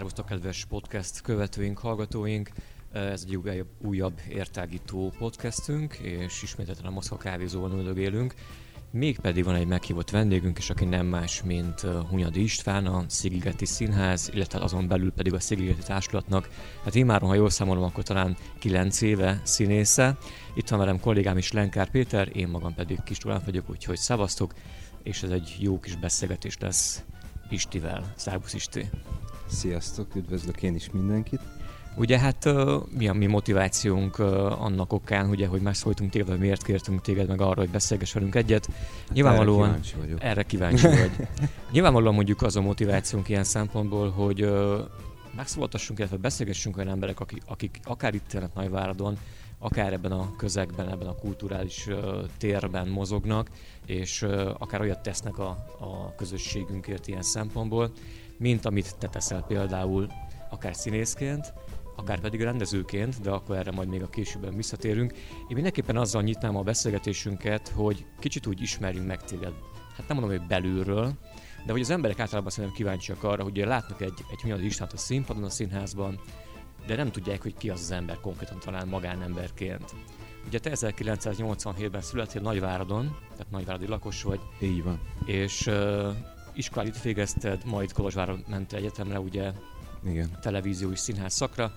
Szervusztok, kedves podcast követőink, hallgatóink! Ez egy újabb, újabb értágító podcastünk, és ismételten a Moszkva kávézóban üldögélünk. Mégpedig van egy meghívott vendégünk, és aki nem más, mint Hunyadi István, a Szigligeti Színház, illetve azon belül pedig a Szigligeti Társulatnak. Hát már, ha jól számolom, akkor talán 9 éve színésze. Itt van velem kollégám is Lenkár Péter, én magam pedig Kis Tulán vagyok, úgyhogy szavaztok, és ez egy jó kis beszélgetés lesz Istivel. Szervusz Isti! Sziasztok, üdvözlök én is mindenkit. Ugye hát mi a mi motivációnk annak okán, ugye, hogy megszóltunk téged, vagy miért kértünk téged meg arra, hogy beszélgess velünk egyet. Hát Nyilvánvalóan erre kíváncsi vagyok. erre kíváncsi vagy. Nyilvánvalóan mondjuk az a motivációnk ilyen szempontból, hogy megszólaltassunk, illetve beszélgessünk olyan emberek, akik, akik akár itt élnek Nagyváradon, akár ebben a közegben, ebben a kulturális térben mozognak, és akár olyat tesznek a, a közösségünkért ilyen szempontból, mint amit te teszel például akár színészként, akár pedig rendezőként, de akkor erre majd még a későbben visszatérünk. Én mindenképpen azzal nyitnám a beszélgetésünket, hogy kicsit úgy ismerjünk meg téged. Hát nem mondom, hogy belülről, de hogy az emberek általában szerintem kíváncsiak arra, hogy látnak egy, egy Hunyadi Istvánt a színpadon, a színházban, de nem tudják, hogy ki az az ember konkrétan talán magánemberként. Ugye te 1987-ben születtél Nagyváradon, tehát nagyváradi lakos vagy, Így van. és uh, iskolát itt végezted, majd Kolozsváron mentél egyetemre, ugye Igen. televízió és színház szakra.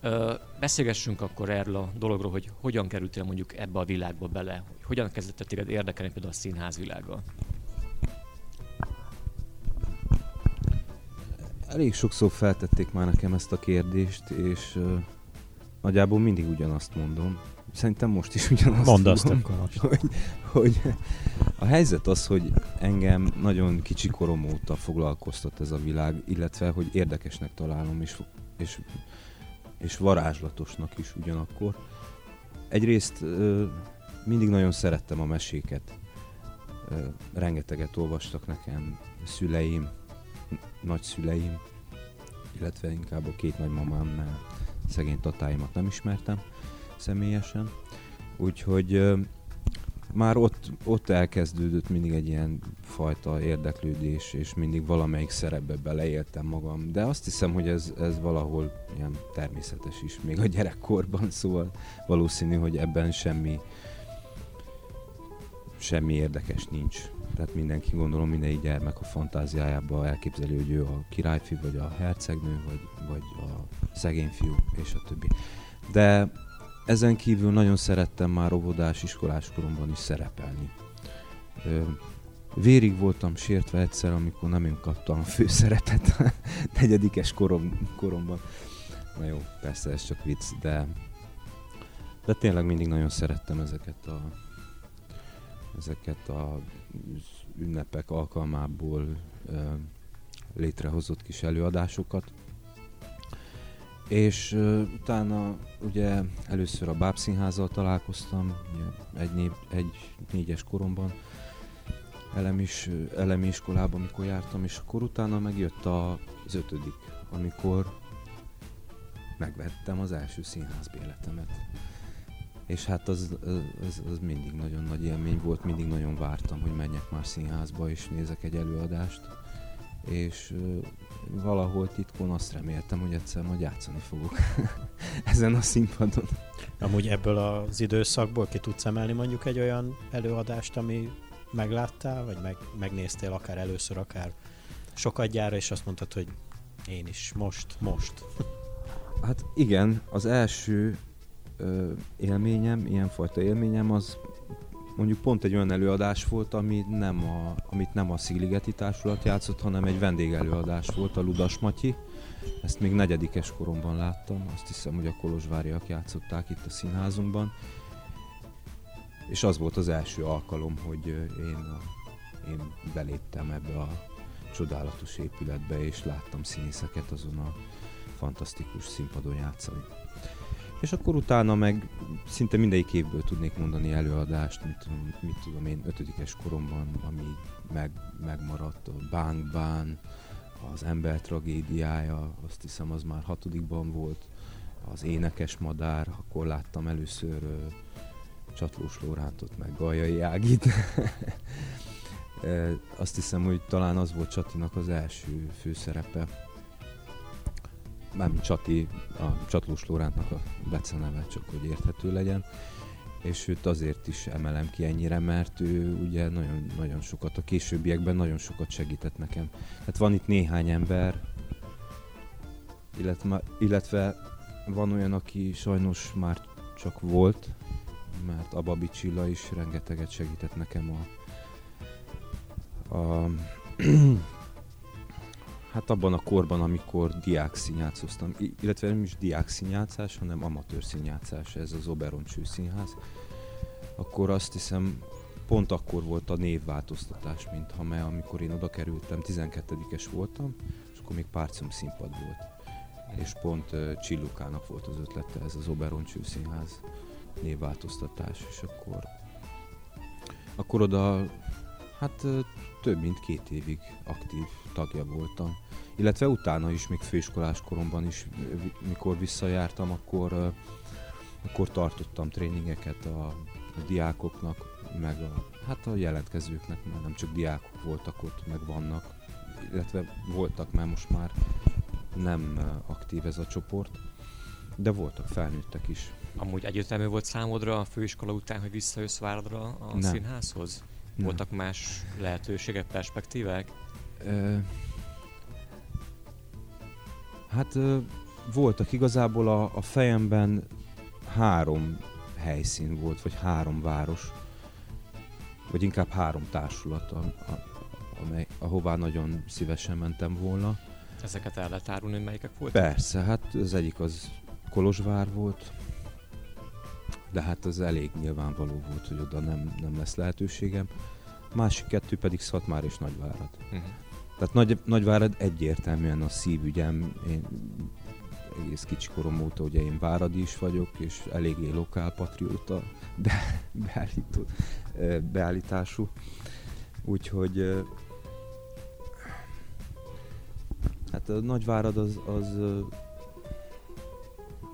Ö, beszélgessünk akkor erről a dologról, hogy hogyan kerültél mondjuk ebbe a világba bele, hogy hogyan kezdett téged érdekelni például a színház világa. Elég sokszor feltették már nekem ezt a kérdést, és uh, nagyjából mindig ugyanazt mondom. Szerintem most is ugyanazt Mondd azt mondom, akkor most. hogy, hogy a helyzet az, hogy engem nagyon kicsi korom óta foglalkoztat ez a világ, illetve hogy érdekesnek találom, és, és, és varázslatosnak is ugyanakkor. Egyrészt ö, mindig nagyon szerettem a meséket. Ö, rengeteget olvastak nekem szüleim, nagyszüleim, illetve inkább a két nagymamám, mert szegény tatáimat nem ismertem személyesen. Úgyhogy már ott, ott elkezdődött mindig egy ilyen fajta érdeklődés, és mindig valamelyik szerepbe beleéltem magam. De azt hiszem, hogy ez, ez valahol ilyen természetes is, még a gyerekkorban, szóval valószínű, hogy ebben semmi semmi érdekes nincs. Tehát mindenki, gondolom, minden gyermek a fantáziájában elképzeli, hogy ő a királyfi, vagy a hercegnő, vagy, vagy a szegény fiú, és a többi. De ezen kívül nagyon szerettem már óvodás, iskolás koromban is szerepelni. Vérig voltam sértve egyszer, amikor nem én kaptam a főszerepet negyedikes korom, koromban. Na jó, persze ez csak vicc, de, de tényleg mindig nagyon szerettem ezeket a ezeket a ünnepek alkalmából létrehozott kis előadásokat. És utána ugye először a Bábszínházzal találkoztam, egy, név, egy négyes koromban, elemi, is, elemi iskolában, amikor jártam, és akkor utána megjött az ötödik, amikor megvettem az első színházbéletemet. És hát az, az, az mindig nagyon nagy élmény volt, mindig nagyon vártam, hogy menjek már színházba és nézek egy előadást. És valahol titkon azt reméltem, hogy egyszer majd játszani fogok ezen a színpadon. Amúgy ebből az időszakból ki tudsz emelni mondjuk egy olyan előadást, ami megláttál, vagy meg, megnéztél akár először, akár sokat gyára, és azt mondtad, hogy én is, most, most. Hát igen, az első ö, élményem, ilyenfajta élményem az mondjuk pont egy olyan előadás volt, ami nem a, amit nem a Szigligeti Társulat játszott, hanem egy vendégelőadás volt, a Ludas Matyi. Ezt még negyedikes koromban láttam, azt hiszem, hogy a Kolozsváriak játszották itt a színházunkban. És az volt az első alkalom, hogy én, a, én beléptem ebbe a csodálatos épületbe, és láttam színészeket azon a fantasztikus színpadon játszani. És akkor utána meg szinte mindegyik évből tudnék mondani előadást, mit tudom, mit tudom én, ötödikes koromban, ami meg, megmaradt, a Bang az ember tragédiája, azt hiszem az már hatodikban volt, az énekes madár, akkor láttam először ö, Csatlós Lórántot, meg Gajai Ágit. azt hiszem, hogy talán az volt Csatinak az első főszerepe. Mármint Csati, a Csatlós Lórántnak a beceneve, csak hogy érthető legyen és őt azért is emelem ki ennyire, mert ő ugye nagyon, nagyon sokat, a későbbiekben nagyon sokat segített nekem. Hát van itt néhány ember, illetve, illetve van olyan, aki sajnos már csak volt, mert Ababi Csilla is rengeteget segített nekem a, a hát abban a korban, amikor diák színjátszoztam, illetve nem is diák színjátszás, hanem amatőr színjátszás, ez az Oberon Csőszínház, akkor azt hiszem pont akkor volt a névváltoztatás, mint ha me, amikor én oda kerültem, 12-es voltam, és akkor még Párcium színpad volt. És pont uh, Csillukának volt az ötlete, ez az Oberon Csőszínház névváltoztatás, és akkor akkor oda hát több mint két évig aktív tagja voltam. Illetve utána is, még főiskolás koromban is, mikor visszajártam, akkor, akkor tartottam tréningeket a, a diákoknak, meg a, hát a jelentkezőknek, mert nem csak diákok voltak ott, meg vannak, illetve voltak, mert most már nem aktív ez a csoport, de voltak felnőttek is. Amúgy egyértelmű volt számodra a főiskola után, hogy visszajössz Váradra a nem. színházhoz? Nem. Voltak más lehetőségek, perspektívák? Ö, hát ö, voltak igazából a, a fejemben három helyszín volt, vagy három város, vagy inkább három társulat, a, a, amely, ahová nagyon szívesen mentem volna. Ezeket el lehet árulni, melyikek voltak? Persze, hát az egyik az Kolozsvár volt, de hát az elég nyilvánvaló volt, hogy oda nem, nem lesz lehetőségem. Másik kettő pedig Szatmár és Nagyvárad. Uh-huh. Tehát Nagy, Nagyvárad egyértelműen a szívügyem. Én egész kicsi korom óta ugye én Váradi is vagyok, és eléggé lokálpatrióta be, beállító, beállítású. Úgyhogy hát a Nagyvárad az, az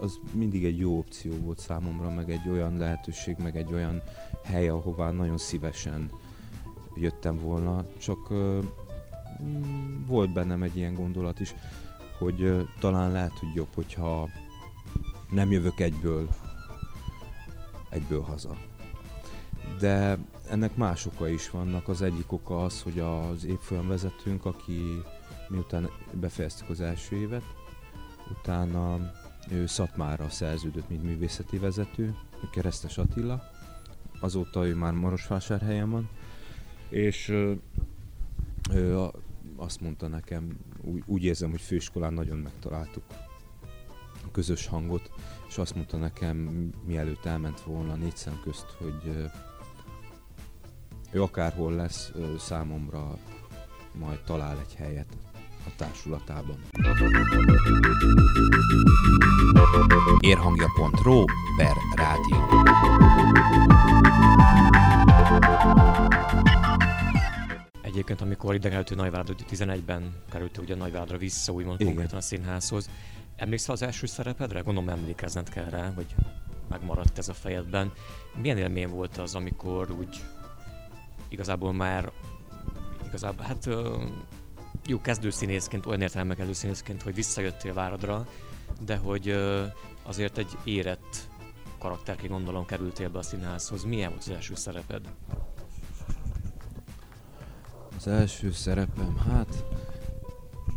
az mindig egy jó opció volt számomra, meg egy olyan lehetőség, meg egy olyan hely, ahová nagyon szívesen jöttem volna, csak uh, volt bennem egy ilyen gondolat is, hogy uh, talán lehet, hogy jobb, hogyha nem jövök egyből, egyből haza. De ennek más oka is vannak. Az egyik oka az, hogy az évfolyam vezetőnk, aki miután befejeztük az első évet, utána ő Szatmára szerződött, mint művészeti vezető, Keresztes Attila. Azóta ő már Marosvásárhelyen van, és ő, ő azt mondta nekem, úgy érzem, hogy főiskolán nagyon megtaláltuk a közös hangot, és azt mondta nekem, mielőtt elment volna négy szem közt, hogy ő akárhol lesz, számomra majd talál egy helyet a társulatában. Érhangja.ro per rádió Egyébként, amikor idegeltő Nagyvárad 11-ben került ugye Nagyváradra vissza, úgymond Igen. konkrétan a színházhoz, emlékszel az első szerepedre? Gondolom emlékezned kell rá, hogy megmaradt ez a fejedben. Milyen élmény volt az, amikor úgy igazából már igazából, hát jó kezdőszínészként, olyan értelemben kezdőszínészként, hogy visszajöttél Váradra, de hogy azért egy érett karakterként gondolom kerültél be a színházhoz. Milyen volt az első szereped? Az első szerepem, hát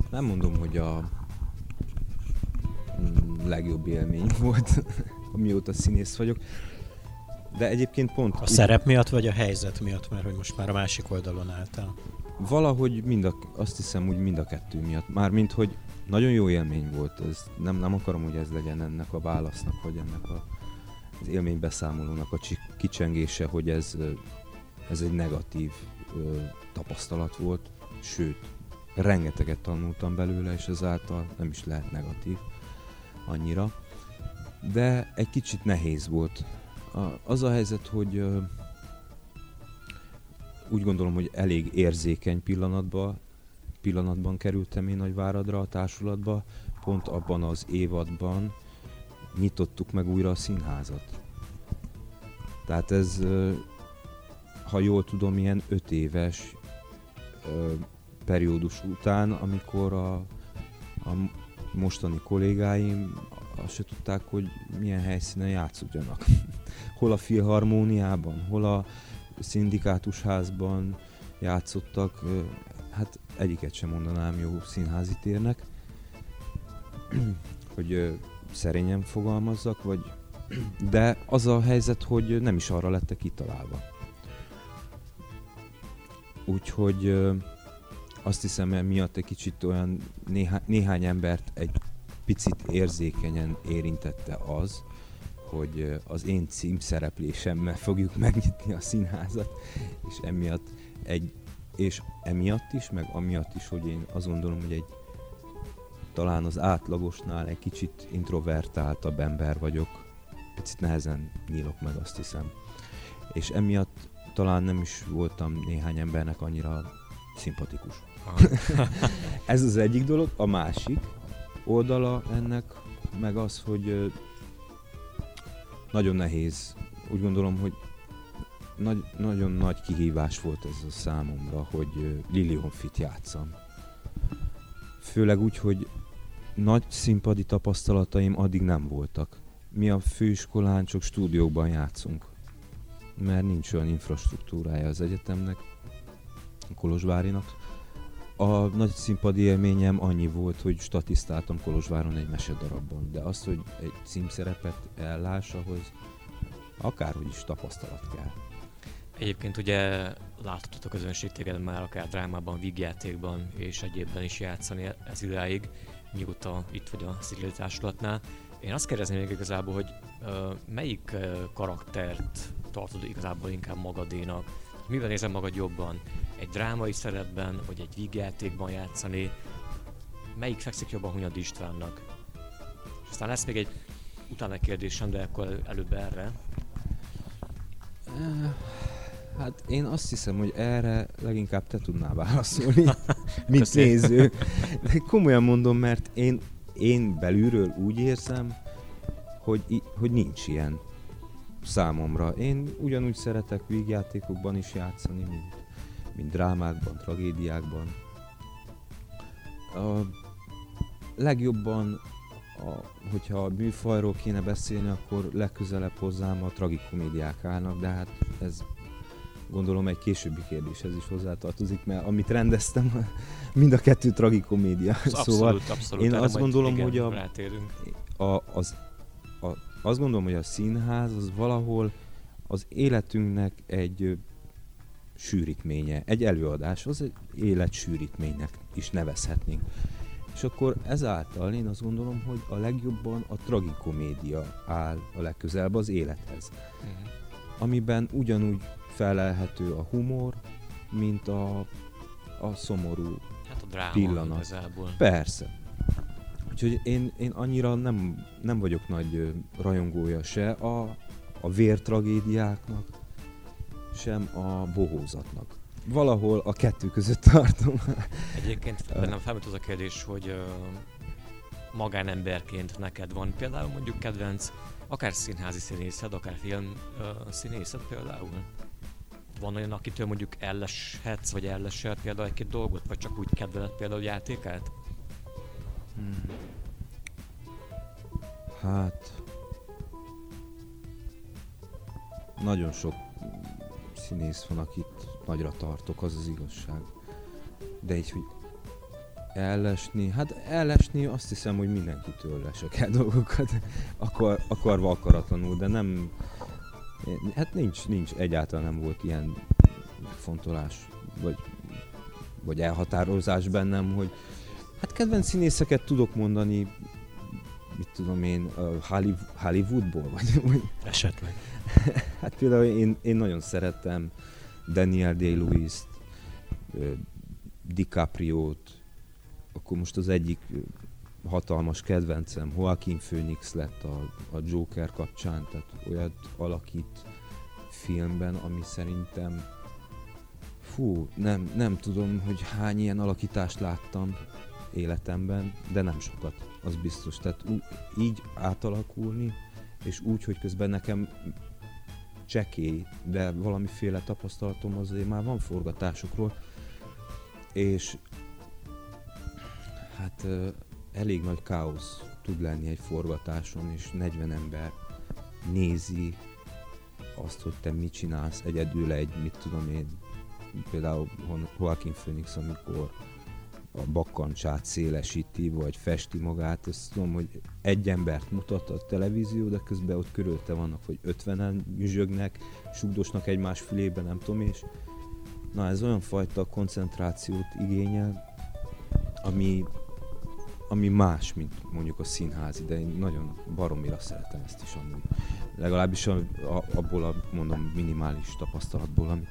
nem mondom, hogy a legjobb élmény volt, amióta színész vagyok. De egyébként pont... A úgy... szerep miatt, vagy a helyzet miatt, mert hogy most már a másik oldalon álltál? Valahogy mind a, azt hiszem úgy mind a kettő miatt. Mármint, hogy nagyon jó élmény volt. Ez, nem, nem akarom, hogy ez legyen ennek a válasznak, vagy ennek a, az élménybeszámolónak a kicsengése, hogy ez, ez egy negatív ö, tapasztalat volt. Sőt, rengeteget tanultam belőle, és ezáltal nem is lehet negatív annyira. De egy kicsit nehéz volt. A, az a helyzet, hogy ö, úgy gondolom, hogy elég érzékeny pillanatban, pillanatban kerültem én Nagyváradra a társulatba, pont abban az évadban nyitottuk meg újra a színházat. Tehát ez, ha jól tudom, ilyen öt éves periódus után, amikor a, a mostani kollégáim azt se tudták, hogy milyen helyszínen játszódjanak. hol a filharmóniában, hol a szindikátustázban játszottak, hát egyiket sem mondanám jó színházi térnek, hogy szerényen fogalmazzak, vagy de az a helyzet, hogy nem is arra lettek kitalálva. Úgyhogy azt hiszem, hogy miatt egy kicsit olyan néhá, néhány embert egy picit érzékenyen érintette az, hogy az én címszereplésemmel fogjuk megnyitni a színházat, és emiatt egy és emiatt is, meg amiatt is, hogy én azt gondolom, hogy egy talán az átlagosnál egy kicsit introvertáltabb ember vagyok, picit nehezen nyílok meg, azt hiszem. És emiatt talán nem is voltam néhány embernek annyira szimpatikus. Ez az egyik dolog. A másik oldala ennek meg az, hogy nagyon nehéz. Úgy gondolom, hogy nagy, nagyon nagy kihívás volt ez a számomra, hogy Lili Honfit játszam. Főleg úgy, hogy nagy színpadi tapasztalataim addig nem voltak. Mi a főiskolán csak stúdiókban játszunk, mert nincs olyan infrastruktúrája az egyetemnek, Kolozsvárinak. A nagy színpadi élményem annyi volt, hogy statisztáltam Kolozsváron egy mesedarabban, de az, hogy egy címszerepet elláss, ahhoz akárhogy is tapasztalat kell. Egyébként ugye láthatott a közönség téged már akár drámában, vígjátékban és egyébben is játszani ez idáig, mióta itt vagy a Szigli Társulatnál. Én azt kérdezném még igazából, hogy uh, melyik uh, karaktert tartod igazából inkább magadénak? Mivel nézem magad jobban? Egy drámai szerepben, vagy egy vígjátékban játszani? Melyik fekszik jobban Hunyad Istvánnak? És aztán lesz még egy utána kérdésem, de akkor előbb erre. Hát én azt hiszem, hogy erre leginkább te tudnál válaszolni, mint néző. De komolyan mondom, mert én, én belülről úgy érzem, hogy, hogy nincs ilyen számomra. Én ugyanúgy szeretek vígjátékokban is játszani, mint, mint drámákban, tragédiákban. A legjobban, a, hogyha a műfajról kéne beszélni, akkor legközelebb hozzám a tragikomédiák állnak, de hát ez gondolom egy későbbi kérdéshez is hozzátartozik, mert amit rendeztem, mind a kettő tragikomédia. Az szóval abszolút, abszolút, én azt gondolom, hogy a, a, az, azt gondolom, hogy a színház az valahol az életünknek egy sűrítménye, egy előadás, az egy életsűrítménynek is nevezhetnénk. És akkor ezáltal én azt gondolom, hogy a legjobban a tragikomédia áll a legközelebb az élethez. Uh-huh. Amiben ugyanúgy felelhető a humor, mint a, a szomorú hát a dráma pillanat. Igazából. Persze. Úgyhogy én, én annyira nem, nem vagyok nagy rajongója se a, a vértragédiáknak, sem a bohózatnak. Valahol a kettő között tartom. Egyébként bennem felmerült az a kérdés, hogy uh, magánemberként neked van például mondjuk kedvenc, akár színházi színészed, akár film uh, színészed például? van olyan, akitől mondjuk elleshetsz, vagy ellesel például egy-két dolgot, vagy csak úgy kedveled például játékát? Hát... Nagyon sok színész van, akit nagyra tartok, az az igazság. De így, hogy ellesni, hát ellesni azt hiszem, hogy mindenkitől lesek el dolgokat, akar, akarva akaratlanul, de nem, Hát nincs, nincs, egyáltalán nem volt ilyen megfontolás, vagy, vagy elhatározás bennem, hogy hát kedvenc színészeket tudok mondani, mit tudom én, Hollywoodból, vagy, vagy esetleg. hát például én, én nagyon szerettem Daniel Day-Lewis-t, DiCaprio-t, akkor most az egyik hatalmas kedvencem Joaquin Phoenix lett a, a Joker kapcsán, tehát olyat alakít filmben, ami szerintem fú, nem, nem tudom, hogy hány ilyen alakítást láttam életemben, de nem sokat, az biztos. Tehát ú, így átalakulni, és úgy, hogy közben nekem csekély, de valamiféle tapasztalatom azért már van forgatásokról, és hát elég nagy káosz tud lenni egy forgatáson, és 40 ember nézi azt, hogy te mit csinálsz egyedül egy, mit tudom én, például Joaquin Phoenix, amikor a bakkancsát szélesíti, vagy festi magát, azt tudom, hogy egy embert mutat a televízió, de közben ott körülte vannak, hogy ötvenen nyüzsögnek, sugdosnak egymás fülébe, nem tudom, és na ez olyan fajta koncentrációt igényel, ami, ami más, mint mondjuk a színházi, de én nagyon baromira szeretem ezt is amúgy. Legalábbis a, a, abból a, mondom, minimális tapasztalatból, amit,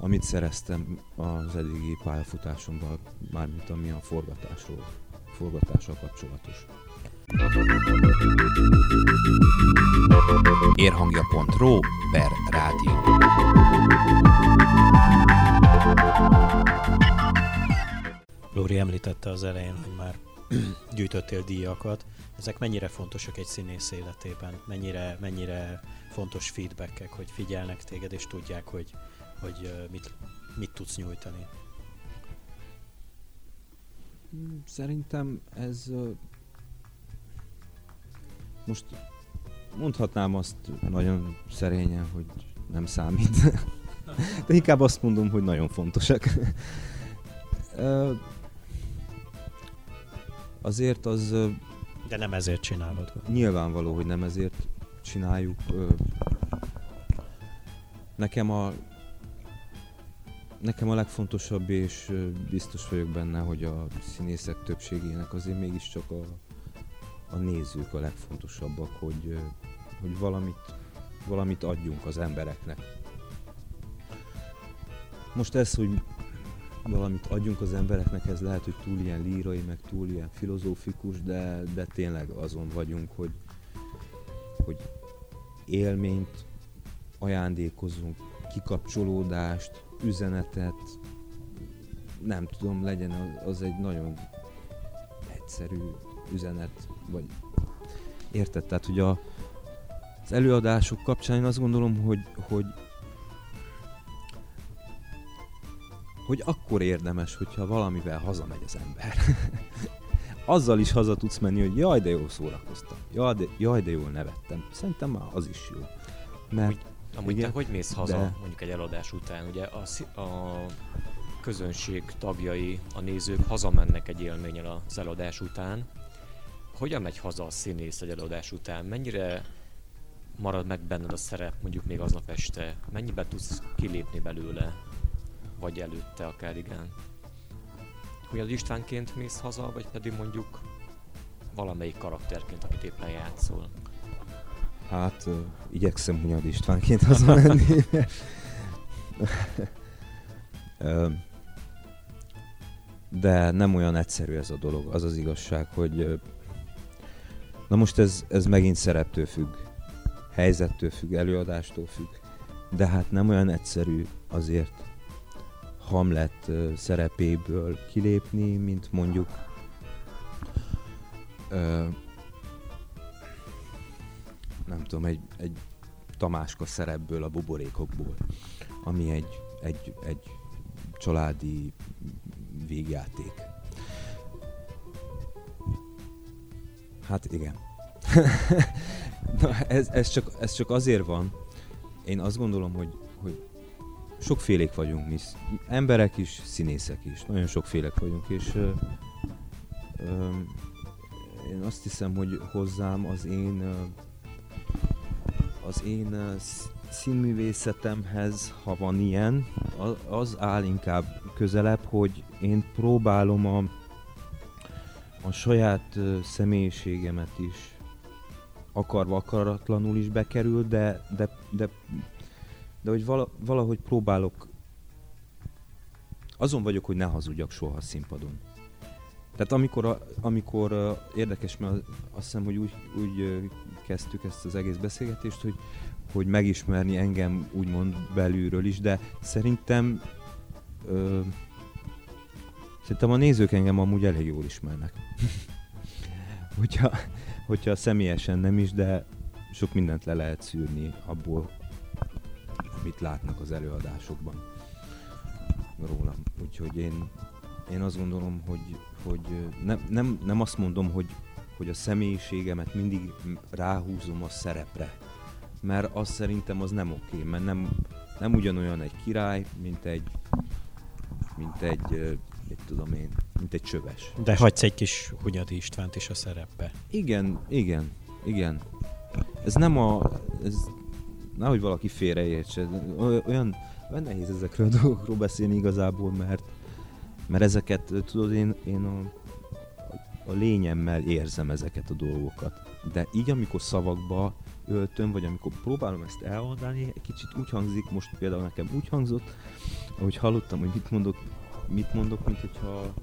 amit szereztem az eddigi pályafutásomban, mármint ami a forgatásról, forgatással kapcsolatos. Érhangja.ro per rádió. Lóri említette az elején, hogy már gyűjtöttél díjakat. Ezek mennyire fontosak egy színész életében? Mennyire, mennyire fontos feedbackek, hogy figyelnek téged és tudják, hogy, hogy mit, mit tudsz nyújtani? Szerintem ez most mondhatnám azt nagyon szerényen, hogy nem számít. De inkább azt mondom, hogy nagyon fontosak. Azért az... De nem ezért csinálod. Nyilvánvaló, hogy nem ezért csináljuk. Nekem a nekem a legfontosabb, és biztos vagyok benne, hogy a színészek többségének azért mégiscsak a, a nézők a legfontosabbak, hogy, hogy valamit, valamit adjunk az embereknek. Most ez, hogy valamit adjunk az embereknek, ez lehet, hogy túl ilyen lírai, meg túl ilyen filozófikus, de, de tényleg azon vagyunk, hogy, hogy élményt ajándékozunk, kikapcsolódást, üzenetet, nem tudom, legyen az, egy nagyon egyszerű üzenet, vagy érted? Tehát, hogy a, az előadások kapcsán én azt gondolom, hogy, hogy hogy akkor érdemes, hogyha valamivel hazamegy az ember. Azzal is haza tudsz menni, hogy jaj, de jól szórakoztam. Jaj, de, jaj, de jól nevettem. Szerintem már az is jó. Mert, amúgy, amúgy igen, te hogy mész haza de... mondjuk egy eladás után? Ugye a, a közönség tagjai, a nézők hazamennek egy élménnyel az eladás után. Hogyan megy haza a színész egy eladás után? Mennyire marad meg benned a szerep mondjuk még aznap este? Mennyibe tudsz kilépni belőle? Vagy előtte akár igen. Hogy az Istvánként mész haza, vagy pedig mondjuk valamelyik karakterként, akit éppen játszol? Hát, uh, igyekszem Hunyad Istvánként haza menni. De nem olyan egyszerű ez a dolog, az az igazság, hogy na most ez, ez megint szereptől függ, helyzettől függ, előadástól függ, de hát nem olyan egyszerű azért Hamlet szerepéből kilépni, mint mondjuk ö, nem tudom, egy, egy Tamáska szerepből a buborékokból, ami egy, egy, egy családi végjáték. Hát igen. Na, ez, ez, csak, ez csak azért van, én azt gondolom, hogy, hogy sokfélék vagyunk mi, emberek is, színészek is, nagyon sokfélek vagyunk, és ö, ö, én azt hiszem, hogy hozzám az én az én színművészetemhez, ha van ilyen, az áll inkább közelebb, hogy én próbálom a, a saját személyiségemet is akarva akaratlanul is bekerül, de, de, de de hogy valahogy próbálok, azon vagyok, hogy ne hazudjak soha a színpadon. Tehát amikor, amikor érdekes, mert azt hiszem, hogy úgy, úgy kezdtük ezt az egész beszélgetést, hogy, hogy megismerni engem úgymond belülről is, de szerintem ö, szerintem a nézők engem amúgy elég jól ismernek. hogyha, hogyha személyesen nem is, de sok mindent le lehet szűrni abból, amit látnak az előadásokban rólam. Úgyhogy én, én azt gondolom, hogy, hogy nem, nem, nem azt mondom, hogy, hogy a személyiségemet mindig ráhúzom a szerepre. Mert azt szerintem az nem oké, mert nem, nem ugyanolyan egy király, mint egy, mint egy, mit tudom én, mint egy csöves. De hagysz egy kis Hunyadi Istvánt is a szerepbe. Igen, igen, igen. Ez nem a... Ez, nehogy valaki félreértse. Oly- Olyan, olyan nehéz ezekről a dolgokról beszélni igazából, mert, mert ezeket, tudod, én, én a, a lényemmel érzem ezeket a dolgokat. De így, amikor szavakba öltöm, vagy amikor próbálom ezt elmondani, egy kicsit úgy hangzik, most például nekem úgy hangzott, ahogy hallottam, hogy mit mondok, mit mondok, mint hogyha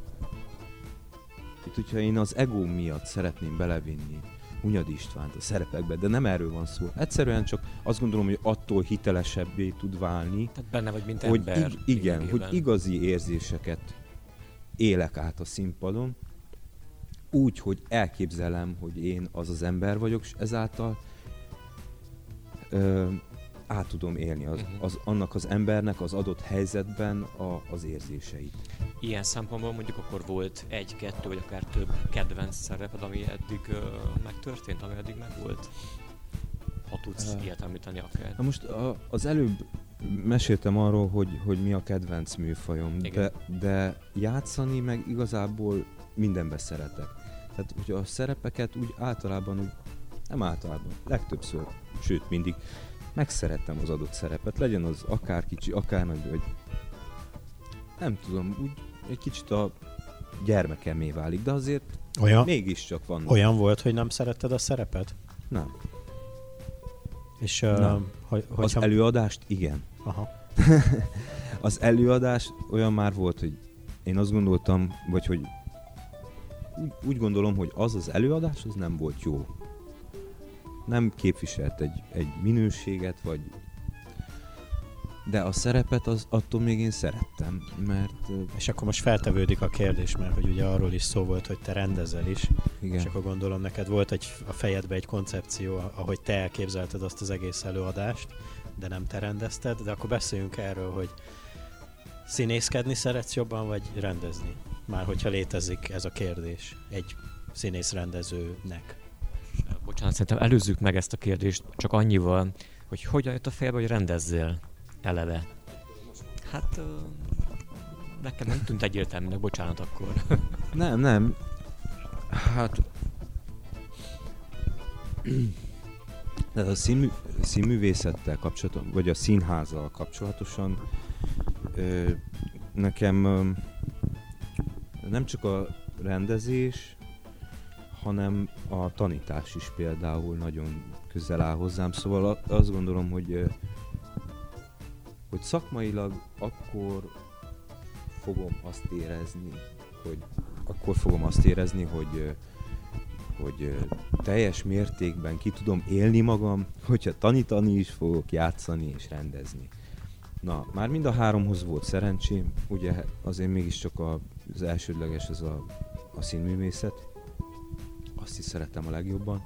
mint hogyha én az ego miatt szeretném belevinni Hunyad Istvánt a szerepekbe, de nem erről van szó. Egyszerűen csak azt gondolom, hogy attól hitelesebbé tud válni, Tehát benne vagy, mint hogy ember. ig- igen, lényegében. hogy igazi érzéseket élek át a színpadon, úgy, hogy elképzelem, hogy én az az ember vagyok, és ezáltal ö, át tudom élni az, Mhm. az, annak az embernek az adott helyzetben a, az érzéseit. Ilyen szempontból mondjuk akkor volt egy, kettő vagy akár több kedvenc szereped, ami eddig uh, megtörtént, ami eddig megvolt? Ha tudsz Ö. ilyet említeni akár. Na most a, az előbb meséltem arról, hogy, hogy mi a kedvenc műfajom, Igen. de, de játszani meg igazából mindenbe szeretek. Tehát, hogy a szerepeket úgy általában, úgy, nem általában, legtöbbször, sőt mindig megszerettem az adott szerepet, legyen az akár kicsi, akár nagy, vagy nem tudom, úgy egy kicsit a gyermekemé válik, de azért Olyan, mégiscsak van. olyan volt, hogy nem szeretted a szerepet? Nem. És uh, Nem. hogy, Az hogyha... előadást igen. Aha. az előadás olyan már volt, hogy én azt gondoltam, vagy hogy úgy, úgy gondolom, hogy az az előadás, az nem volt jó. Nem képviselt egy, egy minőséget, vagy de a szerepet az attól még én szerettem, mert És akkor most feltevődik a kérdés, mert hogy ugye arról is szó volt, hogy te rendezel is, igen. és akkor gondolom neked volt egy, a fejedbe egy koncepció, ahogy te elképzelted azt az egész előadást, de nem te rendezted, de akkor beszéljünk erről, hogy színészkedni szeretsz jobban, vagy rendezni? Már hogyha létezik ez a kérdés egy színész rendezőnek. Bocsánat, szerintem előzzük meg ezt a kérdést csak annyival, hogy hogyan jött a fejbe, hogy rendezzél eleve. Hát uh, nekem nem tűnt egyértelműnek, bocsánat akkor. Nem, nem. Hát... De a színmű, színművészettel kapcsolatosan, vagy a színházzal kapcsolatosan ö, nekem ö, nem csak a rendezés, hanem a tanítás is például nagyon közel áll hozzám. Szóval azt gondolom, hogy, hogy szakmailag akkor fogom azt érezni, hogy akkor fogom azt érezni, hogy hogy teljes mértékben ki tudom élni magam, hogyha tanítani is fogok, játszani és rendezni. Na, már mind a háromhoz volt szerencsém, ugye azért mégiscsak az elsődleges az a, a színművészet, azt is szerettem a legjobban,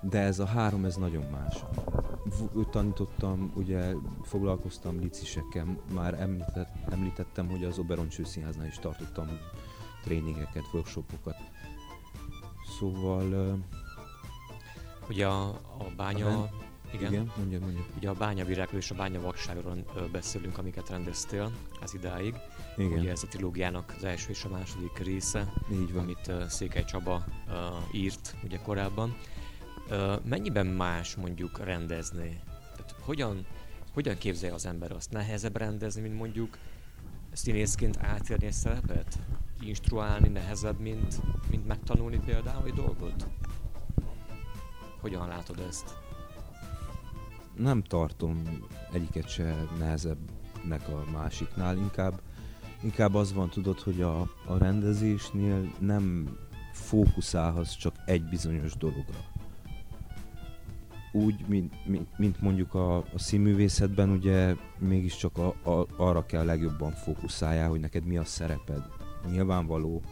de ez a három, ez nagyon más. V- tanítottam, ugye foglalkoztam licisekkel, már említett, említettem, hogy az Oberon Csőszínháznál is tartottam tréningeket, workshopokat. Szóval, Ugye a, a bánya... Aha. Igen. igen, mondja, mondja. Ugye a bányavirágról és a bányavakságról beszélünk, amiket rendeztél ez idáig. Igen, Ugye ez a trilógiának az első és a második része, így van. amit uh, Székely Csaba uh, írt ugye korábban. Uh, mennyiben más mondjuk rendezni? Tehát hogyan, hogyan képzelje az ember azt? Nehezebb rendezni, mint mondjuk színészként átérni egy szerepet? Instruálni nehezebb, mint, mint megtanulni például egy dolgot? Hogyan látod ezt? Nem tartom egyiket se nehezebbnek a másiknál, inkább, inkább az van, tudod, hogy a, a rendezésnél nem fókuszálhatsz csak egy bizonyos dologra. Úgy, mint, mint, mint mondjuk a, a színművészetben, ugye mégiscsak a, a, arra kell legjobban fókuszáljál, hogy neked mi a szereped. Nyilvánvaló,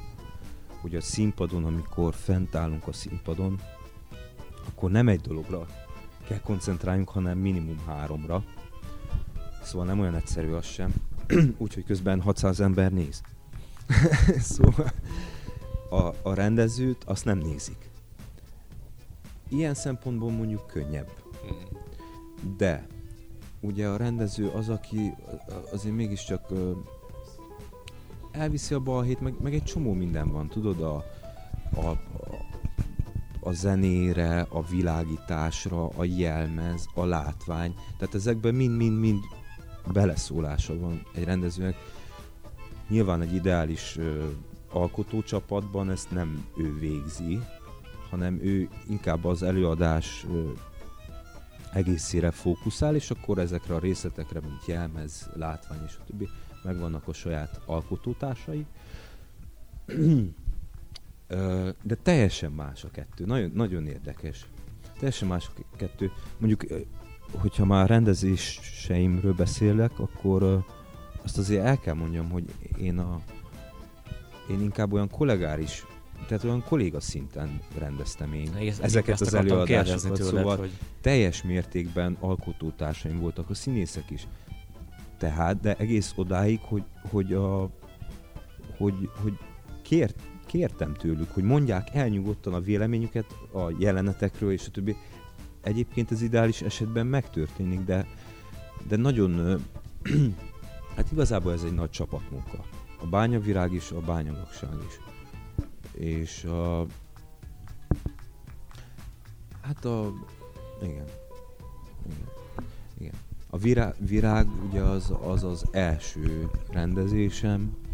hogy a színpadon, amikor fent állunk a színpadon, akkor nem egy dologra kell koncentráljunk, hanem minimum háromra. Szóval nem olyan egyszerű az sem. Úgyhogy közben 600 ember néz. szóval a, a rendezőt azt nem nézik. Ilyen szempontból mondjuk könnyebb. De ugye a rendező az, aki azért mégiscsak elviszi a balhét, meg, meg egy csomó minden van, tudod, a, a, a, zenére, a világításra, a jelmez, a látvány. Tehát ezekben mind-mind-mind beleszólása van egy rendezőnek. Nyilván egy ideális ö, alkotócsapatban ezt nem ő végzi, hanem ő inkább az előadás ö, egészére fókuszál, és akkor ezekre a részletekre, mint jelmez, látvány és a többi, megvannak a saját alkotótársai. De teljesen más a kettő, nagyon, nagyon érdekes. Teljesen más a kettő. Mondjuk, hogyha már rendezéseimről beszélek, akkor azt azért el kell mondjam, hogy én a én inkább olyan kollégáris, tehát olyan kolléga szinten rendeztem én Ezt, ezeket az előadásokat, tőled, szóval hogy... teljes mértékben alkotótársaim voltak, a színészek is. Tehát, de egész odáig, hogy, hogy, a, hogy, hogy kért, kértem tőlük, hogy mondják el nyugodtan a véleményüket a jelenetekről és a többi. Egyébként ez ideális esetben megtörténik, de, de nagyon, hát igazából ez egy nagy csapatmunka. A bányavirág is, a bányagakság is. És a, hát a, igen, igen, igen. A virág, virág ugye az, az az első rendezésem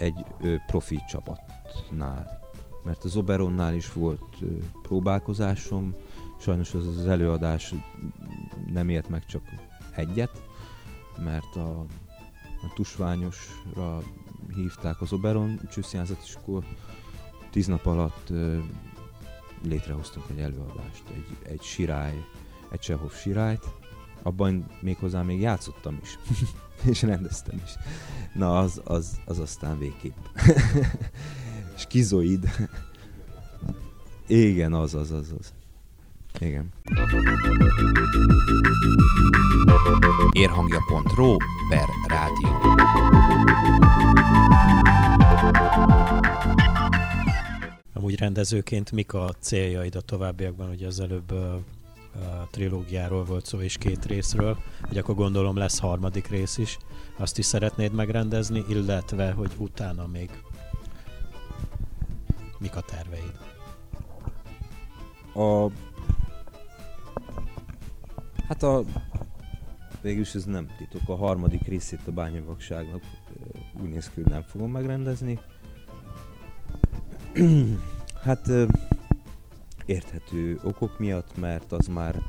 egy profi csapatnál. Mert az Oberonnál is volt próbálkozásom, sajnos az az előadás nem ért meg csak egyet, mert a, a tusványosra hívták az Oberon csőszínházat, és akkor tíz nap alatt létrehoztunk egy előadást, egy, egy sirály, egy Csehov sirályt, abban méghozzá még játszottam is, és rendeztem is. Na, az, az, az aztán végképp. Skizoid. Igen, az, az, az, az. Igen. Érhangja.ro per rádió. Amúgy rendezőként mik a céljaid a továbbiakban? Ugye az előbb trilógiáról volt szó és két részről, hogy akkor gondolom lesz harmadik rész is. Azt is szeretnéd megrendezni, illetve hogy utána még mik a terveid? A... Hát a... Végülis ez nem titok. A harmadik részét a bányavakságnak úgy néz ki, hogy nem fogom megrendezni. hát érthető okok miatt, mert az már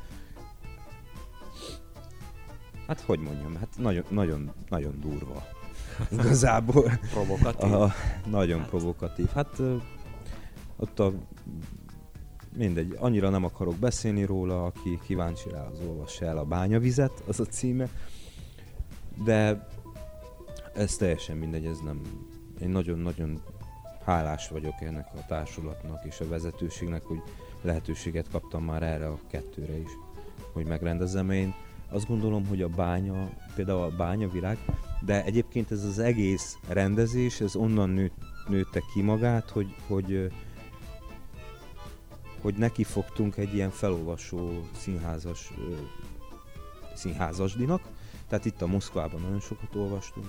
hát hogy mondjam, hát nagyon, nagyon, nagyon durva. Igazából. Provokatív. A, nagyon hát. provokatív. Hát ott a mindegy, annyira nem akarok beszélni róla, aki kíváncsi rá, az olvassa el a bányavizet, az a címe. De ez teljesen mindegy, ez nem... Én nagyon-nagyon hálás vagyok ennek a társulatnak és a vezetőségnek, hogy lehetőséget kaptam már erre a kettőre is, hogy megrendezzem én. Azt gondolom, hogy a bánya, például a bányavilág, de egyébként ez az egész rendezés, ez onnan nőtt, nőtte ki magát, hogy, hogy hogy neki fogtunk egy ilyen felolvasó színházas színházasdinak, tehát itt a Moszkvában nagyon sokat olvastunk,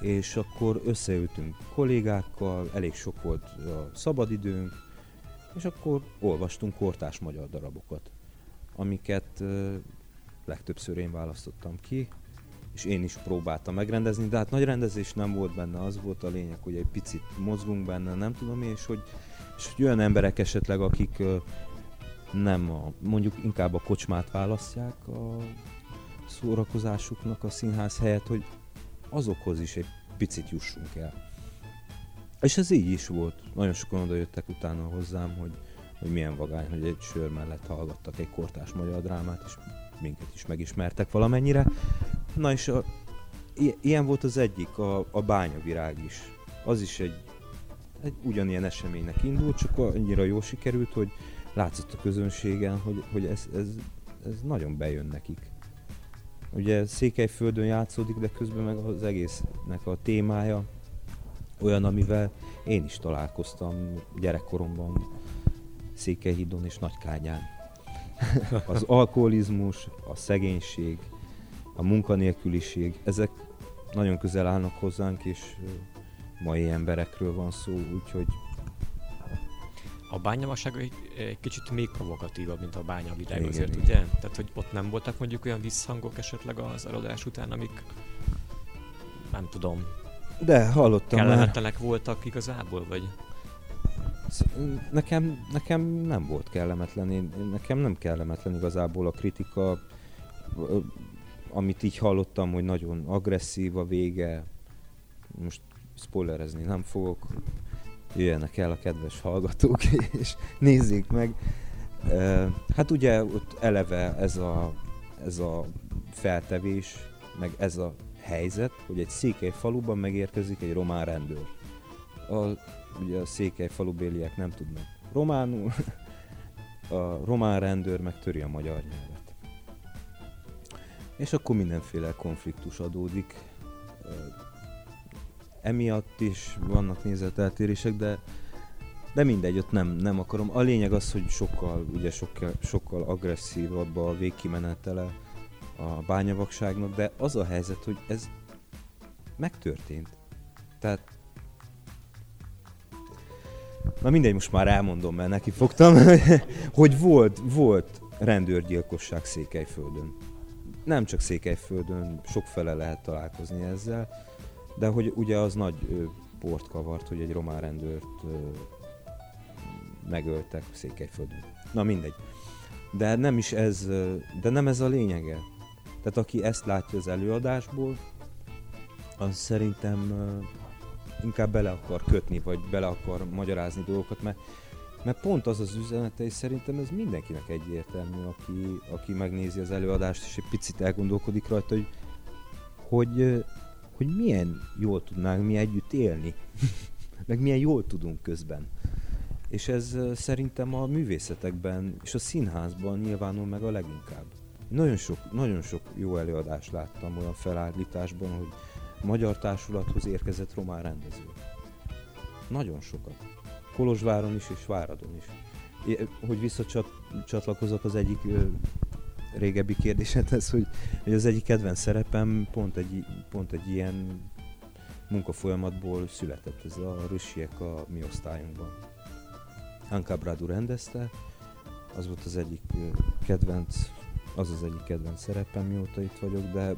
és akkor összeültünk kollégákkal, elég sok volt a szabadidőnk, és akkor olvastunk kortás magyar darabokat, amiket legtöbbször én választottam ki, és én is próbáltam megrendezni, de hát nagy rendezés nem volt benne, az volt a lényeg, hogy egy picit mozgunk benne, nem tudom és hogy, és hogy olyan emberek esetleg, akik nem a, mondjuk inkább a kocsmát választják a szórakozásuknak a színház helyett, hogy azokhoz is egy picit jussunk el. És ez így is volt. Nagyon sokan oda jöttek utána hozzám, hogy, hogy milyen vagány, hogy egy sör mellett hallgattak egy kortás magyar drámát, és minket is megismertek valamennyire. Na és a, ilyen volt az egyik, a, a bányavirág is. Az is egy, egy ugyanilyen eseménynek indult, csak annyira jól sikerült, hogy látszott a közönségen, hogy, hogy ez, ez, ez nagyon bejön nekik. Ugye Székelyföldön játszódik, de közben meg az egésznek a témája olyan, amivel én is találkoztam gyerekkoromban Székelyhídon és Nagykányán. Az alkoholizmus, a szegénység, a munkanélküliség, ezek nagyon közel állnak hozzánk, és mai emberekről van szó, úgyhogy A bányamaság egy, egy kicsit még provokatívabb, mint a bányavilág Igen, azért, igen. ugye? Tehát, hogy ott nem voltak mondjuk olyan visszhangok esetleg az előadás után, amik nem tudom, de hallottam már. kellemetlenek voltak igazából, vagy? Nekem, nekem nem volt kellemetlen, én, nekem nem kellemetlen igazából a kritika, amit így hallottam, hogy nagyon agresszív a vége, most spoilerezni nem fogok, jöjjenek el a kedves hallgatók, és nézzék meg. Hát ugye ott eleve ez a, ez a feltevés, meg ez a helyzet, hogy egy székely faluban megérkezik egy román rendőr. A, ugye a székely falubéliek nem tudnak románul, a román rendőr meg töri a magyar nyelvet. És akkor mindenféle konfliktus adódik. Emiatt is vannak nézeteltérések, de de mindegy, ott nem, nem akarom. A lényeg az, hogy sokkal, ugye sokkal, sokkal agresszívabb a végkimenetele a bányavakságnak, de az a helyzet, hogy ez megtörtént. Tehát Na mindegy, most már elmondom, mert neki fogtam, hogy volt, volt rendőrgyilkosság Székelyföldön. Nem csak Székelyföldön, sokfele lehet találkozni ezzel, de hogy ugye az nagy port kavart, hogy egy román rendőrt megöltek Székelyföldön. Na mindegy. De nem is ez, de nem ez a lényege. Tehát aki ezt látja az előadásból, az szerintem inkább bele akar kötni, vagy bele akar magyarázni dolgokat, mert, mert pont az az üzenete, és szerintem ez mindenkinek egyértelmű, aki, aki megnézi az előadást, és egy picit elgondolkodik rajta, hogy, hogy, hogy milyen jól tudnánk mi együtt élni, meg milyen jól tudunk közben. És ez szerintem a művészetekben és a színházban nyilvánul meg a leginkább. Nagyon sok, nagyon sok jó előadást láttam olyan felállításban, hogy magyar társulathoz érkezett román rendező. Nagyon sokat. Kolozsváron is és Váradon is. Hogy visszacsatlakozok az egyik ö, régebbi kérdésedhez, hogy, hogy az egyik kedvenc szerepem pont egy, pont egy ilyen munkafolyamatból született, ez a Rüssiek a mi osztályunkban. Anka Bradu rendezte, az volt az egyik kedvenc, az az egyik kedvenc szerepem, mióta itt vagyok, de,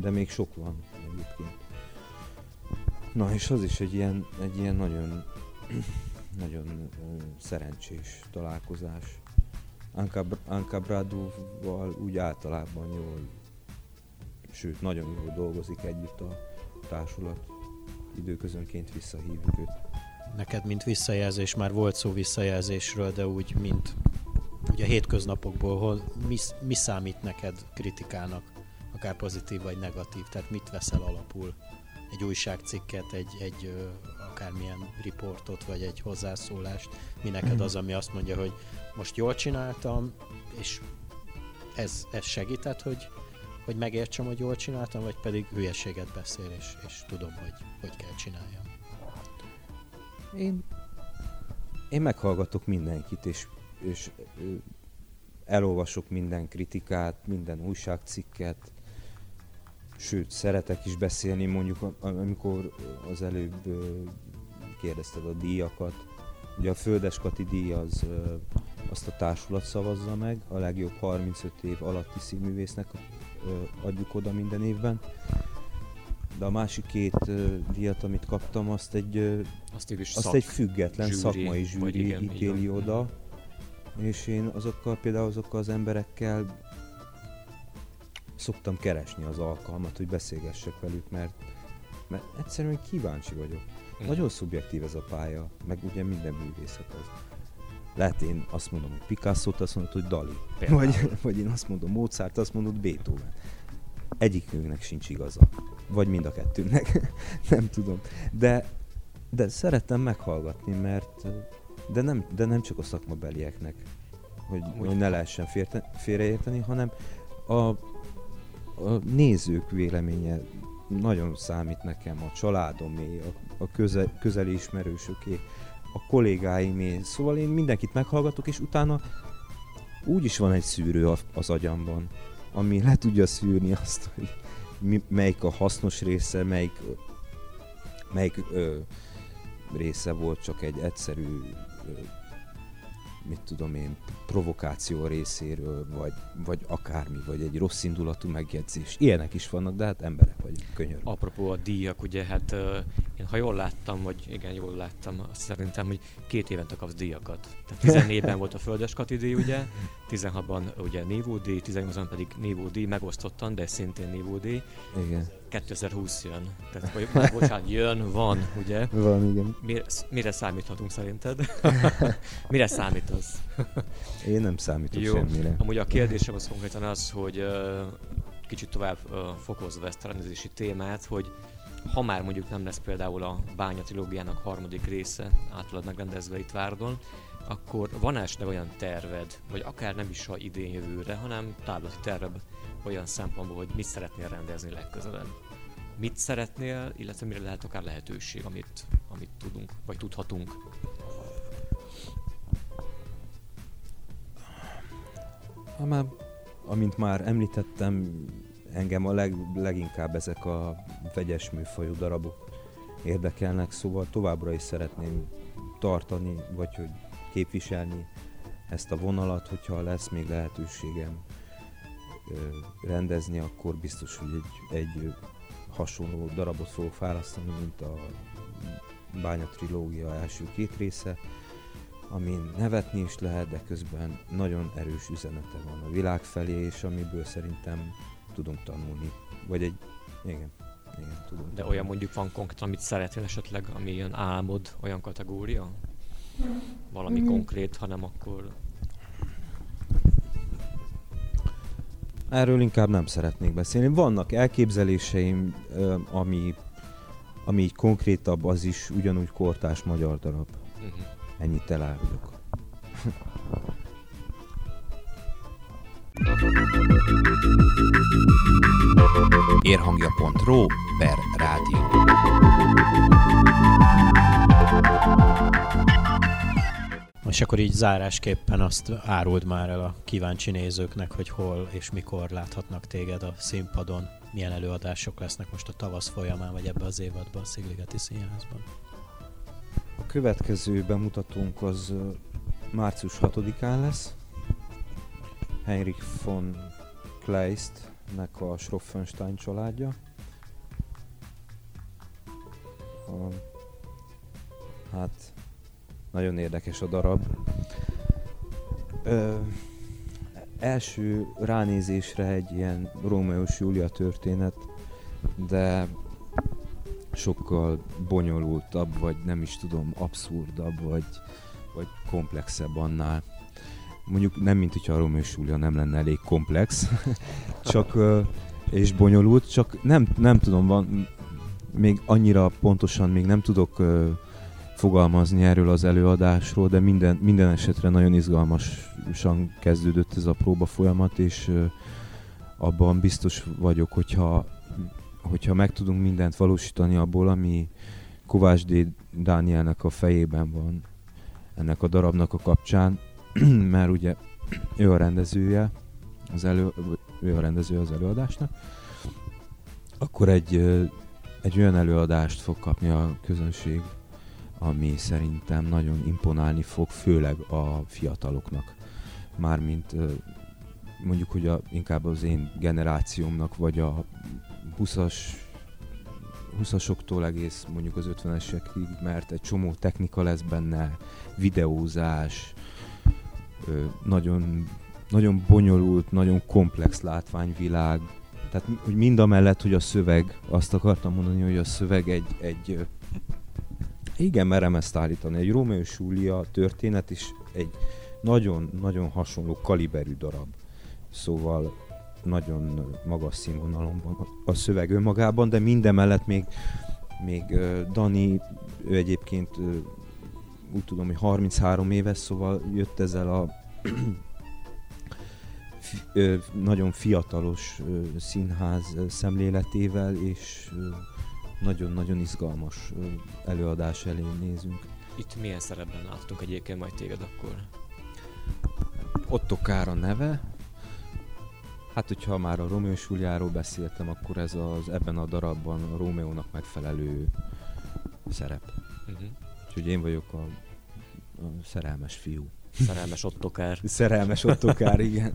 de még sok van egyébként. Na és az is egy ilyen, egy ilyen nagyon, nagyon szerencsés találkozás. Anka, Anka Braduval úgy általában jól, sőt nagyon jól dolgozik együtt a társulat. Időközönként visszahívjuk őt. Neked, mint visszajelzés, már volt szó visszajelzésről, de úgy, mint ugye a hétköznapokból, hol, mi, mi számít neked kritikának, akár pozitív vagy negatív, tehát mit veszel alapul? Egy újságcikket, egy, egy akármilyen riportot, vagy egy hozzászólást, mi neked az, ami azt mondja, hogy most jól csináltam, és ez, ez segített, hogy, hogy megértsem, hogy jól csináltam, vagy pedig hülyeséget beszél, és, és tudom, hogy hogy kell csináljam. Én, én meghallgatok mindenkit, és, és elolvasok minden kritikát, minden újságcikket, sőt, szeretek is beszélni, mondjuk amikor az előbb kérdezted a díjakat. Ugye a Földes Kati díj az azt a társulat szavazza meg, a legjobb 35 év alatti színművésznek adjuk oda minden évben. De a másik két ö, díjat, amit kaptam, azt egy ö, Azt azt egy független zsűri, szakmai zsűri igen, ítéli van. oda, és én azokkal például azokkal az emberekkel szoktam keresni az alkalmat, hogy beszélgessek velük, mert mert egyszerűen kíváncsi vagyok. Hm. Nagyon szubjektív ez a pálya, meg ugye minden művészet az. Lehet én azt mondom, hogy Picasso-t, azt mondod, hogy Dali. Például. Vagy, vagy én azt mondom Mozart, azt mondod Beethoven. Egyikünknek sincs igaza. Vagy mind a kettőnknek. nem tudom. De, de szerettem meghallgatni, mert de nem, de nem csak a szakmabelieknek, hogy, Amúgy- hogy ne lehessen férte, félreérteni, hanem a, a nézők véleménye nagyon számít nekem, a családomé, a, a köze, közeli ismerősöké, a kollégáimé. Szóval én mindenkit meghallgatok, és utána úgy is van egy szűrő az agyamban, ami le tudja szűrni azt, hogy mi, melyik a hasznos része, melyik, melyik ö, része volt csak egy egyszerű, mit tudom én, provokáció részéről, vagy, vagy akármi, vagy egy rossz indulatú megjegyzés. Ilyenek is vannak, de hát emberek vagyunk, könyörű. Apropó a díjak, ugye, hát én ha jól láttam, vagy igen, jól láttam, azt szerintem, hogy két évente kapsz díjakat. Tehát 14-ben volt a Földes Kati díj, ugye, 16-ban ugye Névó díj, 18-ban pedig Névó díj, megosztottan, de szintén Névó díj. Igen. 2020 jön. Tehát, vagy, vagy bocsánat, jön, van, ugye. Van, igen. Mire, mire számíthatunk szerinted? mire számítasz? Én nem számítok Jó. semmire. Amúgy a kérdésem az konkrétan az, hogy kicsit tovább fokozva ezt a rendezési témát, hogy ha már mondjuk nem lesz például a Bánya trilógiának harmadik része általad megrendezve itt Várdon, akkor van esetleg olyan terved, vagy akár nem is ha idén jövőre, hanem távlati terved olyan szempontból, hogy mit szeretnél rendezni legközelebb? Mit szeretnél, illetve mire lehet akár lehetőség, amit, amit tudunk, vagy tudhatunk? Ha már, amint már említettem, engem a leg, leginkább ezek a vegyes műfajú darabok érdekelnek, szóval továbbra is szeretném tartani, vagy hogy képviselni ezt a vonalat, hogyha lesz még lehetőségem rendezni, akkor biztos, hogy egy, egy hasonló darabot fogok választani, mint a Bánya trilógia első két része, amin nevetni is lehet, de közben nagyon erős üzenete van a világ felé, és amiből szerintem tudunk tanulni. Vagy egy... Igen, igen, tudunk. De olyan mondjuk van konkrétan, amit szeretnél esetleg, ami ilyen álmod, olyan kategória? Valami Mm. konkrét, ha nem akkor... Erről inkább nem szeretnék beszélni. Vannak elképzeléseim, ami, ami így konkrétabb, az is ugyanúgy kortás magyar darab. Uh-huh. Ennyit elárulok. Érhangja.ro per rádió. És akkor így zárásképpen azt áruld már el a kíváncsi nézőknek, hogy hol és mikor láthatnak téged a színpadon, milyen előadások lesznek most a tavasz folyamán, vagy ebbe az évadban a Szigligeti Színházban. A következő bemutatónk az március 6-án lesz. Heinrich von Kleistnek a Schroffenstein családja. A, hát nagyon érdekes a darab. Ö, első ránézésre egy ilyen Rómeó és Júlia történet, de sokkal bonyolultabb, vagy nem is tudom, abszurdabb, vagy, vagy komplexebb annál. Mondjuk nem, mint hogyha a Romeo és Júlia nem lenne elég komplex, csak és bonyolult, csak nem, nem tudom, van, még annyira pontosan még nem tudok fogalmazni erről az előadásról, de minden, minden esetre nagyon izgalmasan kezdődött ez a próba folyamat, és abban biztos vagyok, hogyha hogyha meg tudunk mindent valósítani abból, ami Kovács D. Dánielnek a fejében van ennek a darabnak a kapcsán, mert ugye ő a rendezője, az elő, ő a rendezője az előadásnak, akkor egy, egy olyan előadást fog kapni a közönség, ami szerintem nagyon imponálni fog, főleg a fiataloknak. Mármint mondjuk, hogy a, inkább az én generációmnak, vagy a 20-as 20-asoktól egész mondjuk az 50-esekig, mert egy csomó technika lesz benne, videózás, nagyon, nagyon bonyolult, nagyon komplex látványvilág, Tehát hogy mind a mellett, hogy a szöveg, azt akartam mondani, hogy a szöveg egy, egy igen, merem ezt állítani, egy Romeo és Júlia történet is egy nagyon-nagyon hasonló kaliberű darab. Szóval nagyon magas színvonalon van a szöveg önmagában, de minden mellett még, még Dani, ő egyébként úgy tudom, hogy 33 éves, szóval jött ezzel a nagyon fiatalos színház szemléletével, és nagyon-nagyon izgalmas előadás elé nézünk. Itt milyen szerepben láttunk egyébként majd téged akkor? Otto Kára neve. Hát, hogyha már a Romeo és Juliáról beszéltem, akkor ez az ebben a darabban a Rómeónak megfelelő szerep. Uh-huh. Úgyhogy én vagyok a, a szerelmes fiú. Szerelmes ottokár. Szerelmes Otto Kár, igen.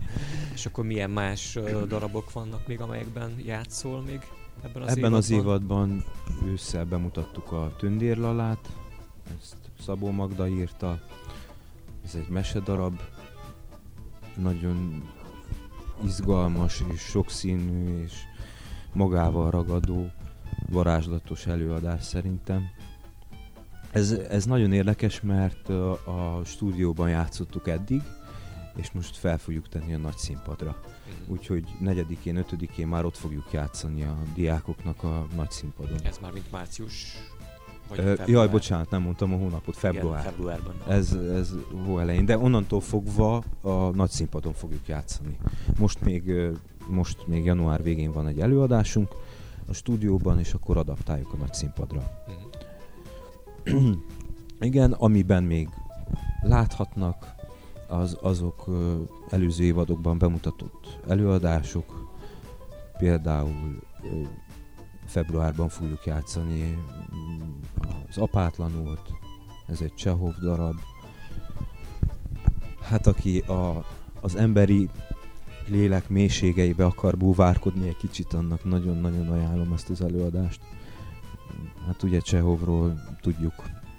És akkor milyen más darabok vannak még, amelyekben játszol még ebben az Ebben évadban? az évadban ősszel bemutattuk a Tündérlalát, ezt Szabó Magda írta, ez egy mesedarab, nagyon izgalmas és sokszínű és magával ragadó, varázslatos előadás szerintem. Ez, ez nagyon érdekes, mert a, a stúdióban játszottuk eddig, és most fel fogjuk tenni a nagy színpadra. Mhm. Úgyhogy negyedikén, ötödikén már ott fogjuk játszani a diákoknak a nagy színpadon. Ez már mint március? Vagy Ö, jaj, bocsánat, nem mondtam a hónapot, február. Igen, februárban. Ez, ez hó elején, de onnantól fogva a nagy színpadon fogjuk játszani. Most még, most még január végén van egy előadásunk a stúdióban, és akkor adaptáljuk a nagy színpadra. Mhm. Igen, amiben még láthatnak, az, azok előző évadokban bemutatott előadások, például februárban fogjuk játszani mm, az Apátlanult, ez egy Csehov darab. Hát aki a, az emberi lélek mélységeibe akar búvárkodni egy kicsit, annak nagyon-nagyon ajánlom ezt az előadást. Hát ugye Csehovról tudjuk,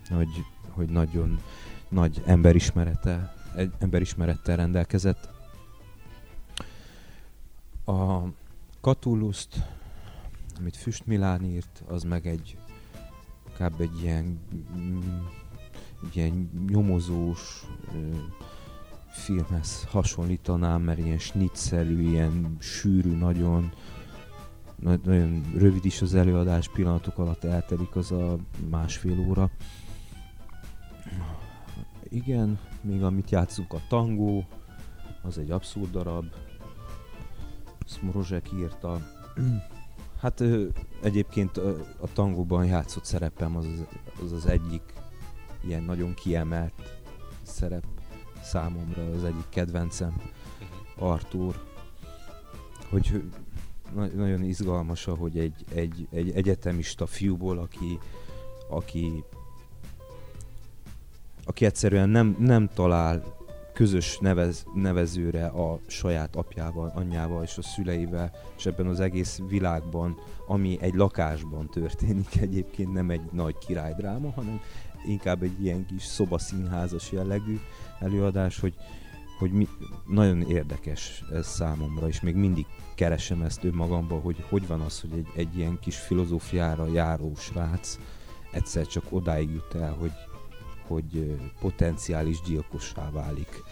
hogy, hogy nagyon nagy emberismerete, egy emberismerettel rendelkezett. A Catulluszt, amit Füst Milán írt, az meg egy kb. egy ilyen, ilyen nyomozós filmhez hasonlítanám, mert ilyen snitszerű, ilyen sűrű, nagyon na- nagyon rövid is az előadás, pillanatok alatt eltelik az a másfél óra. Igen, még amit játszunk a tangó, az egy abszurd darab. Smorozsek írta. Hát ö, egyébként ö, a tangóban játszott szerepem az az, az egyik ilyen nagyon kiemelt szerep számomra, az egyik kedvencem, Mhm. Artur. Hogy na- nagyon izgalmas, hogy egy, egy, egy egyetemista fiúból, aki, aki aki egyszerűen nem, nem talál közös nevez, nevezőre a saját apjával, anyjával és a szüleivel, és ebben az egész világban, ami egy lakásban történik egyébként, nem egy nagy királydráma, hanem inkább egy ilyen kis szobaszínházas jellegű előadás, hogy, hogy mi, nagyon érdekes ez számomra, és még mindig keresem ezt önmagamban, hogy hogy van az, hogy egy, egy ilyen kis filozófiára járó srác egyszer csak odáig jut el, hogy, hogy potenciális gyilkossá válik.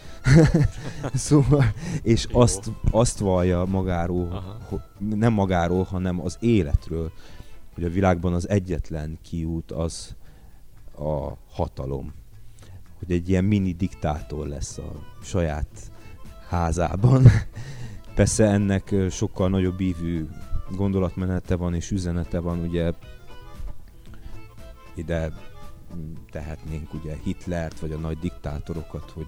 szóval, és Jó. azt, azt vallja magáról, Aha. nem magáról, hanem az életről, hogy a világban az egyetlen kiút az a hatalom. Hogy egy ilyen mini diktátor lesz a saját házában. Persze ennek sokkal nagyobb ívű gondolatmenete van és üzenete van, ugye ide tehetnénk ugye Hitlert, vagy a nagy diktátorokat, hogy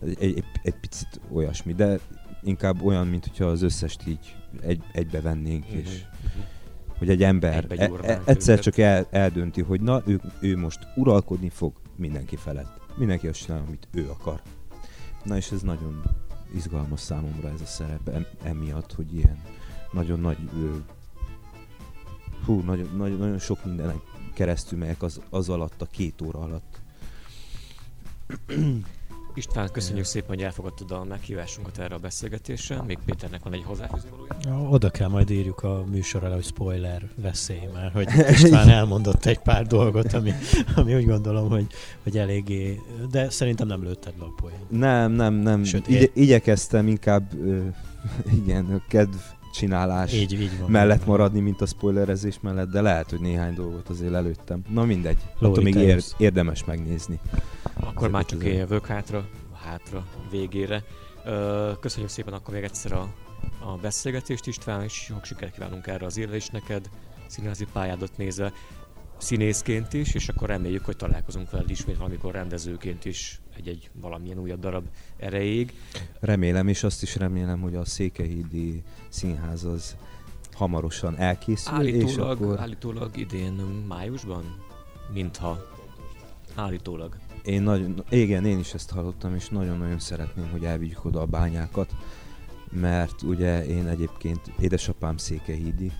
egy, egy, egy picit olyasmi, de inkább olyan, mint hogyha az összest így egy, egybe vennénk, Mhm, és mhm. hogy egy ember e, e, egyszer őket. csak el, eldönti, hogy na, ő, ő most uralkodni fog mindenki felett. Mindenki azt csinál, amit ő akar. Na és ez nagyon izgalmas számomra ez a szerep em, emiatt, hogy ilyen nagyon nagy ö, hú, nagyon, nagyon, nagyon sok mindenen keresztül megyek az, az alatt, a két óra alatt. István, köszönjük szépen, hogy elfogadtad a meghívásunkat erre a beszélgetésre. Még Péternek van egy hozzáfűzni valója. Oda kell majd írjuk a műsor alá, hogy spoiler veszély, mert hogy István elmondott egy pár dolgot, ami, ami úgy gondolom, hogy, hogy eléggé, de szerintem nem lőtted le a poén. Nem, nem, nem. Sőt, Igye, igyekeztem inkább, ö, igen, a kedv csinálás Így, így van. mellett maradni, mint a spoilerezés mellett, de lehet, hogy néhány dolgot azért előttem. Na mindegy, attól még ér, érdemes megnézni. Akkor már Ezeket csak jövök hátra, hátra, végére. Ö, Köszönjük szépen akkor még egyszer a, a beszélgetést István, és sok sikert kívánunk erre az évre is neked, színházi pályádat nézve, színészként is, és akkor reméljük, hogy találkozunk veled ismét valamikor rendezőként is egy-egy valamilyen újabb darab erejéig. Remélem, és azt is remélem, hogy a Székehídi Színház az hamarosan elkészül, és Állítólag, akkor állítólag idén májusban, mintha állítólag. én nagyon, igen, én is ezt hallottam, és nagyon-nagyon szeretném, hogy elvigyük oda a bányákat, mert ugye én egyébként édesapám Székehídi,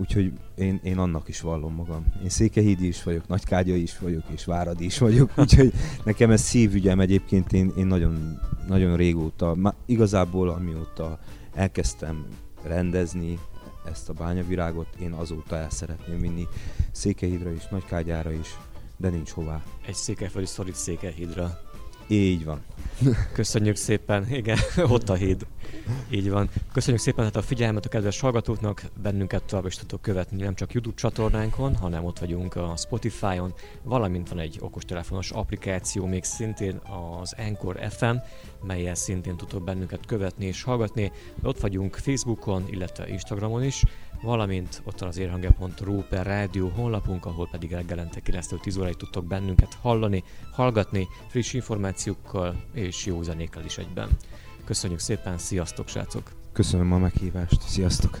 úgyhogy én, én annak is vallom magam. Én Székehídi is vagyok, Nagykágyai is vagyok, és Váradi is vagyok, úgyhogy nekem ez szívügyem egyébként, én, én nagyon, nagyon régóta, má, igazából amióta elkezdtem rendezni ezt a bányavirágot, én azóta el szeretném vinni Székehídra is, Nagykágyára is, de nincs hová. Egy székelyföldi szorít székelyhídra. Így van. Köszönjük szépen, igen, ott a híd. Így van. Köszönjük szépen hát a figyelmet a kedves hallgatóknak, bennünket tovább is tudtok követni nem csak YouTube csatornánkon, hanem ott vagyunk a Spotify-on, valamint van egy okostelefonos applikáció, még szintén az Anchor FM, melyel szintén tudtok bennünket követni és hallgatni. Ott vagyunk Facebookon, illetve Instagramon is, valamint ott van az érhangja.ru per rádió honlapunk, ahol pedig reggelente 9-10 óráig tudtok bennünket hallani, hallgatni, friss információkkal és jó zenékkel is egyben. Köszönjük szépen, sziasztok srácok! Köszönöm a meghívást. Sziasztok!